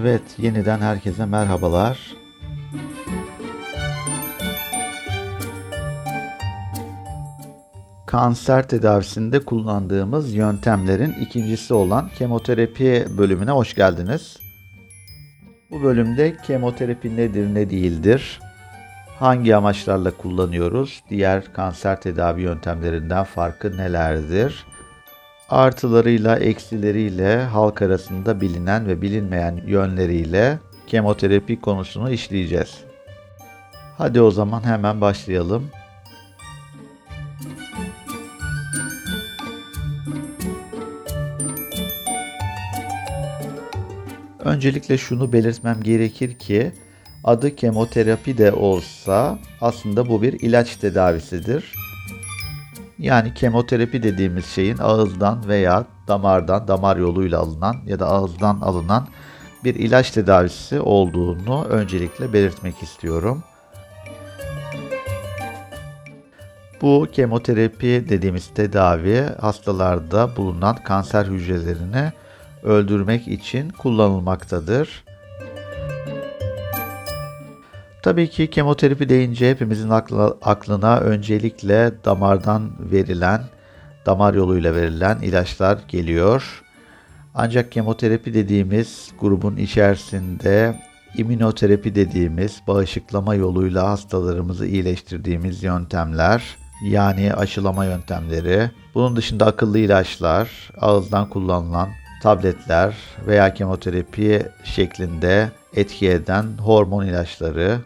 Evet, yeniden herkese merhabalar. Kanser tedavisinde kullandığımız yöntemlerin ikincisi olan kemoterapi bölümüne hoş geldiniz. Bu bölümde kemoterapi nedir, ne değildir, hangi amaçlarla kullanıyoruz, diğer kanser tedavi yöntemlerinden farkı nelerdir, artılarıyla eksileriyle halk arasında bilinen ve bilinmeyen yönleriyle kemoterapi konusunu işleyeceğiz. Hadi o zaman hemen başlayalım. Öncelikle şunu belirtmem gerekir ki adı kemoterapi de olsa aslında bu bir ilaç tedavisidir. Yani kemoterapi dediğimiz şeyin ağızdan veya damardan, damar yoluyla alınan ya da ağızdan alınan bir ilaç tedavisi olduğunu öncelikle belirtmek istiyorum. Bu kemoterapi dediğimiz tedavi hastalarda bulunan kanser hücrelerini öldürmek için kullanılmaktadır. Tabii ki kemoterapi deyince hepimizin aklına öncelikle damardan verilen, damar yoluyla verilen ilaçlar geliyor. Ancak kemoterapi dediğimiz grubun içerisinde immünoterapi dediğimiz bağışıklama yoluyla hastalarımızı iyileştirdiğimiz yöntemler, yani aşılama yöntemleri, bunun dışında akıllı ilaçlar, ağızdan kullanılan tabletler veya kemoterapi şeklinde etki eden hormon ilaçları,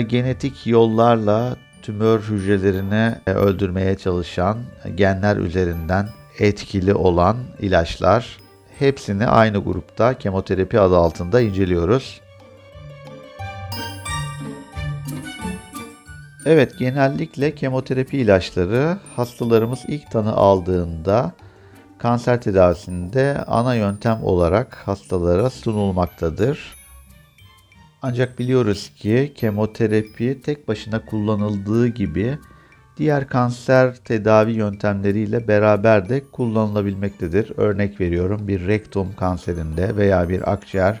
genetik yollarla tümör hücrelerini e, öldürmeye çalışan genler üzerinden etkili olan ilaçlar hepsini aynı grupta kemoterapi adı altında inceliyoruz. Evet, genellikle kemoterapi ilaçları hastalarımız ilk tanı aldığında kanser tedavisinde ana yöntem olarak hastalara sunulmaktadır. Ancak biliyoruz ki kemoterapi tek başına kullanıldığı gibi diğer kanser tedavi yöntemleriyle beraber de kullanılabilmektedir. Örnek veriyorum bir rektum kanserinde veya bir akciğer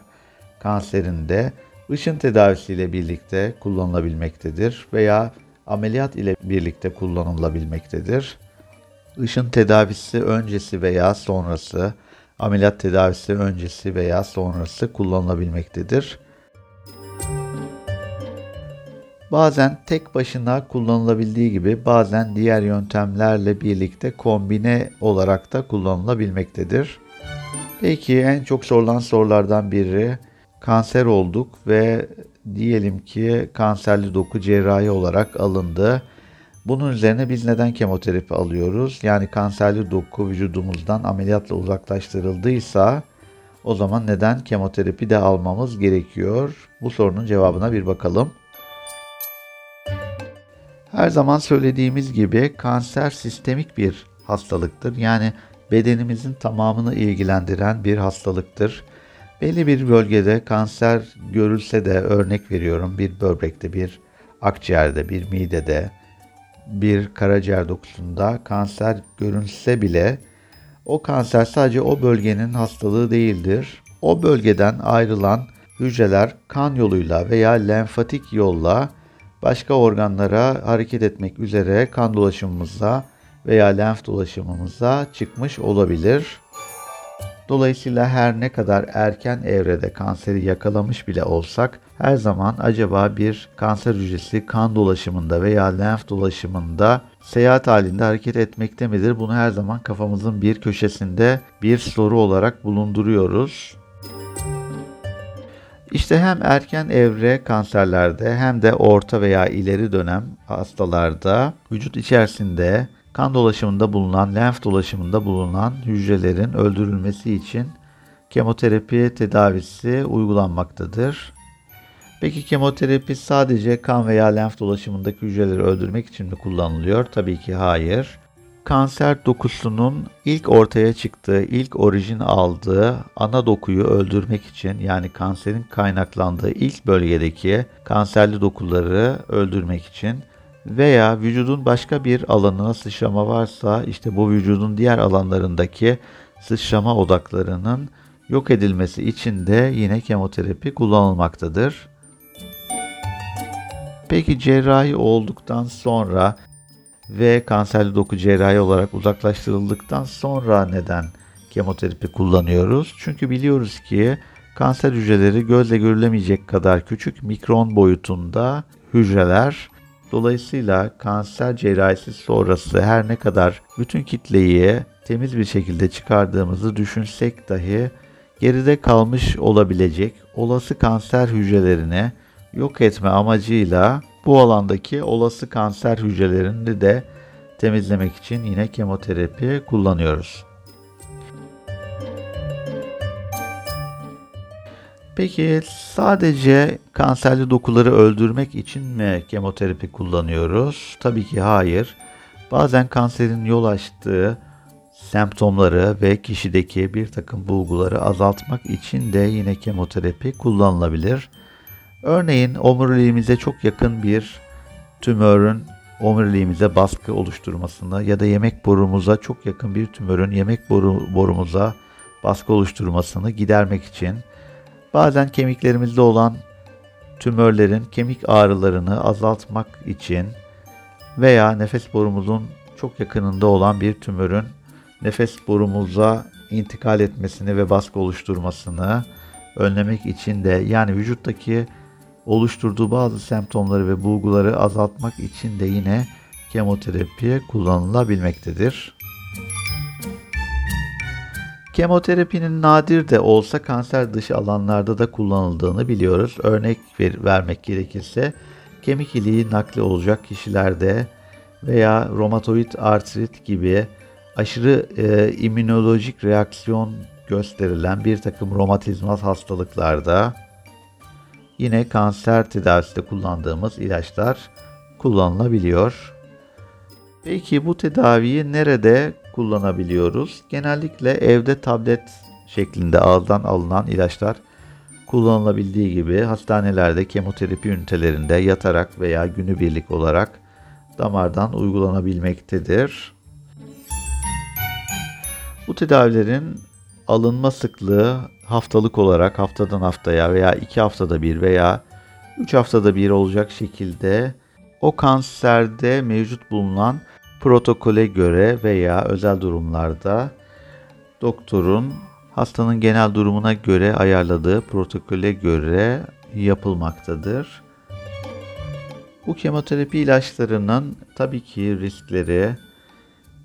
kanserinde ışın tedavisiyle birlikte kullanılabilmektedir veya ameliyat ile birlikte kullanılabilmektedir. Işın tedavisi öncesi veya sonrası, ameliyat tedavisi öncesi veya sonrası kullanılabilmektedir. Bazen tek başına kullanılabildiği gibi bazen diğer yöntemlerle birlikte kombine olarak da kullanılabilmektedir. Peki en çok sorulan sorulardan biri kanser olduk ve diyelim ki kanserli doku cerrahi olarak alındı. Bunun üzerine biz neden kemoterapi alıyoruz? Yani kanserli doku vücudumuzdan ameliyatla uzaklaştırıldıysa o zaman neden kemoterapi de almamız gerekiyor? Bu sorunun cevabına bir bakalım. Her zaman söylediğimiz gibi kanser sistemik bir hastalıktır. Yani bedenimizin tamamını ilgilendiren bir hastalıktır. Belli bir bölgede kanser görülse de örnek veriyorum bir böbrekte, bir akciğerde, bir midede, bir karaciğer dokusunda kanser görünse bile o kanser sadece o bölgenin hastalığı değildir. O bölgeden ayrılan hücreler kan yoluyla veya lenfatik yolla başka organlara hareket etmek üzere kan dolaşımımıza veya lenf dolaşımımıza çıkmış olabilir. Dolayısıyla her ne kadar erken evrede kanseri yakalamış bile olsak her zaman acaba bir kanser hücresi kan dolaşımında veya lenf dolaşımında seyahat halinde hareket etmekte midir? Bunu her zaman kafamızın bir köşesinde bir soru olarak bulunduruyoruz. İşte hem erken evre kanserlerde hem de orta veya ileri dönem hastalarda vücut içerisinde kan dolaşımında bulunan, lenf dolaşımında bulunan hücrelerin öldürülmesi için kemoterapi tedavisi uygulanmaktadır. Peki kemoterapi sadece kan veya lenf dolaşımındaki hücreleri öldürmek için mi kullanılıyor? Tabii ki hayır kanser dokusunun ilk ortaya çıktığı, ilk orijin aldığı ana dokuyu öldürmek için yani kanserin kaynaklandığı ilk bölgedeki kanserli dokuları öldürmek için veya vücudun başka bir alanına sıçrama varsa işte bu vücudun diğer alanlarındaki sıçrama odaklarının yok edilmesi için de yine kemoterapi kullanılmaktadır. Peki cerrahi olduktan sonra ve kanserli doku cerrahi olarak uzaklaştırıldıktan sonra neden kemoterapi kullanıyoruz? Çünkü biliyoruz ki kanser hücreleri gözle görülemeyecek kadar küçük mikron boyutunda hücreler. Dolayısıyla kanser cerrahisi sonrası her ne kadar bütün kitleyi temiz bir şekilde çıkardığımızı düşünsek dahi geride kalmış olabilecek olası kanser hücrelerini yok etme amacıyla bu alandaki olası kanser hücrelerini de temizlemek için yine kemoterapi kullanıyoruz. Peki sadece kanserli dokuları öldürmek için mi kemoterapi kullanıyoruz? Tabii ki hayır. Bazen kanserin yol açtığı semptomları ve kişideki bir takım bulguları azaltmak için de yine kemoterapi kullanılabilir. Örneğin omuriliğimize çok yakın bir tümörün omuriliğimize baskı oluşturmasını ya da yemek borumuza çok yakın bir tümörün yemek boru, borumuza baskı oluşturmasını gidermek için bazen kemiklerimizde olan tümörlerin kemik ağrılarını azaltmak için veya nefes borumuzun çok yakınında olan bir tümörün nefes borumuza intikal etmesini ve baskı oluşturmasını önlemek için de yani vücuttaki oluşturduğu bazı semptomları ve bulguları azaltmak için de yine kemoterapi kullanılabilmektedir. Kemoterapinin nadir de olsa kanser dışı alanlarda da kullanıldığını biliyoruz. Örnek ver, vermek gerekirse kemik iliği nakli olacak kişilerde veya romatoid artrit gibi aşırı e, immünolojik reaksiyon gösterilen bir takım romatizmal hastalıklarda yine kanser tedavisinde kullandığımız ilaçlar kullanılabiliyor. Peki bu tedaviyi nerede kullanabiliyoruz? Genellikle evde tablet şeklinde ağızdan alınan ilaçlar kullanılabildiği gibi hastanelerde kemoterapi ünitelerinde yatarak veya günübirlik olarak damardan uygulanabilmektedir. Bu tedavilerin alınma sıklığı haftalık olarak haftadan haftaya veya iki haftada bir veya üç haftada bir olacak şekilde o kanserde mevcut bulunan protokole göre veya özel durumlarda doktorun hastanın genel durumuna göre ayarladığı protokole göre yapılmaktadır. Bu kemoterapi ilaçlarının tabii ki riskleri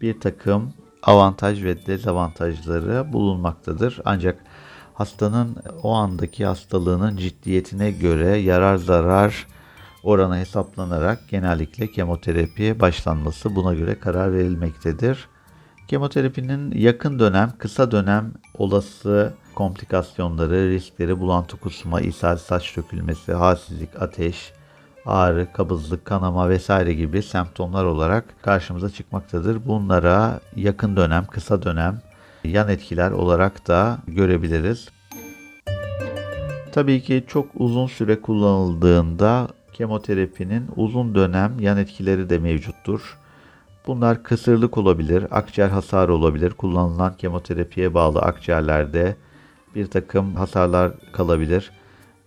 bir takım avantaj ve dezavantajları bulunmaktadır. Ancak hastanın o andaki hastalığının ciddiyetine göre yarar zarar oranı hesaplanarak genellikle kemoterapiye başlanması buna göre karar verilmektedir. Kemoterapinin yakın dönem, kısa dönem olası komplikasyonları, riskleri, bulantı kusma, ishal, saç dökülmesi, halsizlik, ateş, ağrı, kabızlık, kanama vesaire gibi semptomlar olarak karşımıza çıkmaktadır. Bunlara yakın dönem, kısa dönem yan etkiler olarak da görebiliriz. Tabii ki çok uzun süre kullanıldığında kemoterapinin uzun dönem yan etkileri de mevcuttur. Bunlar kısırlık olabilir, akciğer hasarı olabilir. Kullanılan kemoterapiye bağlı akciğerlerde bir takım hasarlar kalabilir.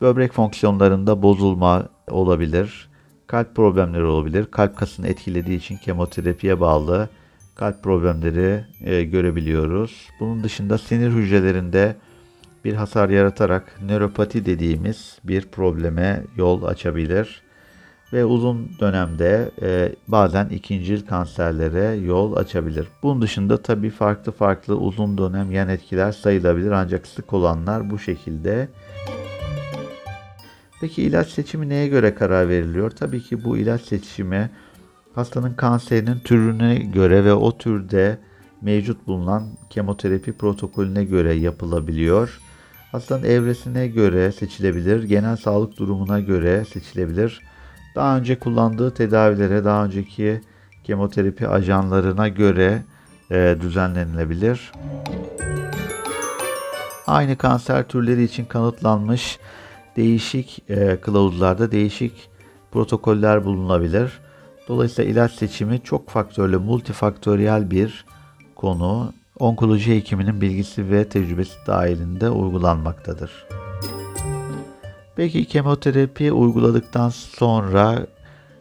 Böbrek fonksiyonlarında bozulma olabilir. Kalp problemleri olabilir. Kalp kasını etkilediği için kemoterapiye bağlı kalp problemleri e, görebiliyoruz. Bunun dışında sinir hücrelerinde bir hasar yaratarak nöropati dediğimiz bir probleme yol açabilir ve uzun dönemde e, bazen ikincil kanserlere yol açabilir. Bunun dışında tabii farklı farklı uzun dönem yan etkiler sayılabilir ancak sık olanlar bu şekilde. Peki ilaç seçimi neye göre karar veriliyor? Tabii ki bu ilaç seçimi hastanın kanserinin türüne göre ve o türde mevcut bulunan kemoterapi protokolüne göre yapılabiliyor. Hastanın evresine göre seçilebilir, genel sağlık durumuna göre seçilebilir. Daha önce kullandığı tedavilere, daha önceki kemoterapi ajanlarına göre e, düzenlenilebilir. Aynı kanser türleri için kanıtlanmış değişik e, kılavuzlarda değişik protokoller bulunabilir. Dolayısıyla ilaç seçimi çok faktörlü, multifaktöriyel bir konu. onkoloji hekiminin bilgisi ve tecrübesi dahilinde uygulanmaktadır. Peki kemoterapi uyguladıktan sonra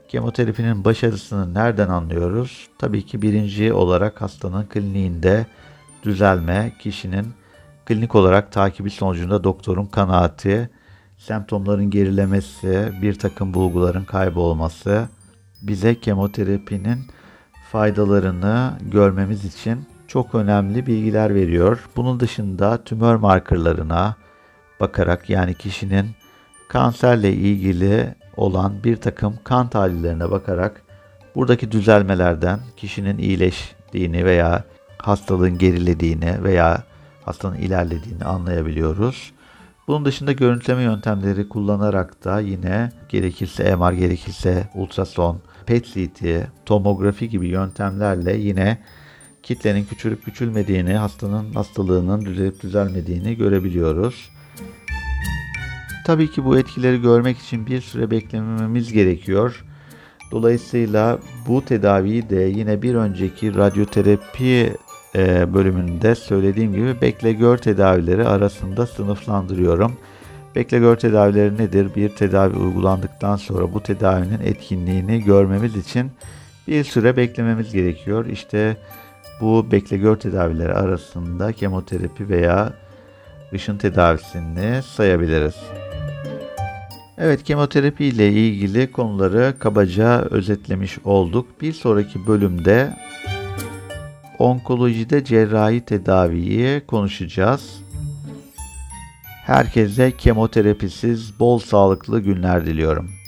kemoterapinin başarısını nereden anlıyoruz? Tabii ki birinci olarak hastanın kliniğinde düzelme, kişinin klinik olarak takibi sonucunda doktorun kanaati, semptomların gerilemesi, bir takım bulguların kaybolması bize kemoterapinin faydalarını görmemiz için çok önemli bilgiler veriyor. Bunun dışında tümör markerlarına bakarak yani kişinin kanserle ilgili olan bir takım kan tahlillerine bakarak buradaki düzelmelerden kişinin iyileştiğini veya hastalığın gerilediğini veya hastanın ilerlediğini anlayabiliyoruz. Bunun dışında görüntüleme yöntemleri kullanarak da yine gerekirse MR, gerekirse ultrason, PET-CT, tomografi gibi yöntemlerle yine kitlenin küçülüp küçülmediğini, hastanın hastalığının düzelip düzelmediğini görebiliyoruz. Tabii ki bu etkileri görmek için bir süre beklememiz gerekiyor. Dolayısıyla bu tedaviyi de yine bir önceki radyoterapi e, bölümünde söylediğim gibi bekle gör tedavileri arasında sınıflandırıyorum. Bekle gör tedavileri nedir? Bir tedavi uygulandıktan sonra bu tedavinin etkinliğini görmemiz için bir süre beklememiz gerekiyor. İşte bu bekle gör tedavileri arasında kemoterapi veya ışın tedavisini sayabiliriz. Evet kemoterapi ile ilgili konuları kabaca özetlemiş olduk. Bir sonraki bölümde onkolojide cerrahi tedaviyi konuşacağız. Herkese kemoterapisiz bol sağlıklı günler diliyorum.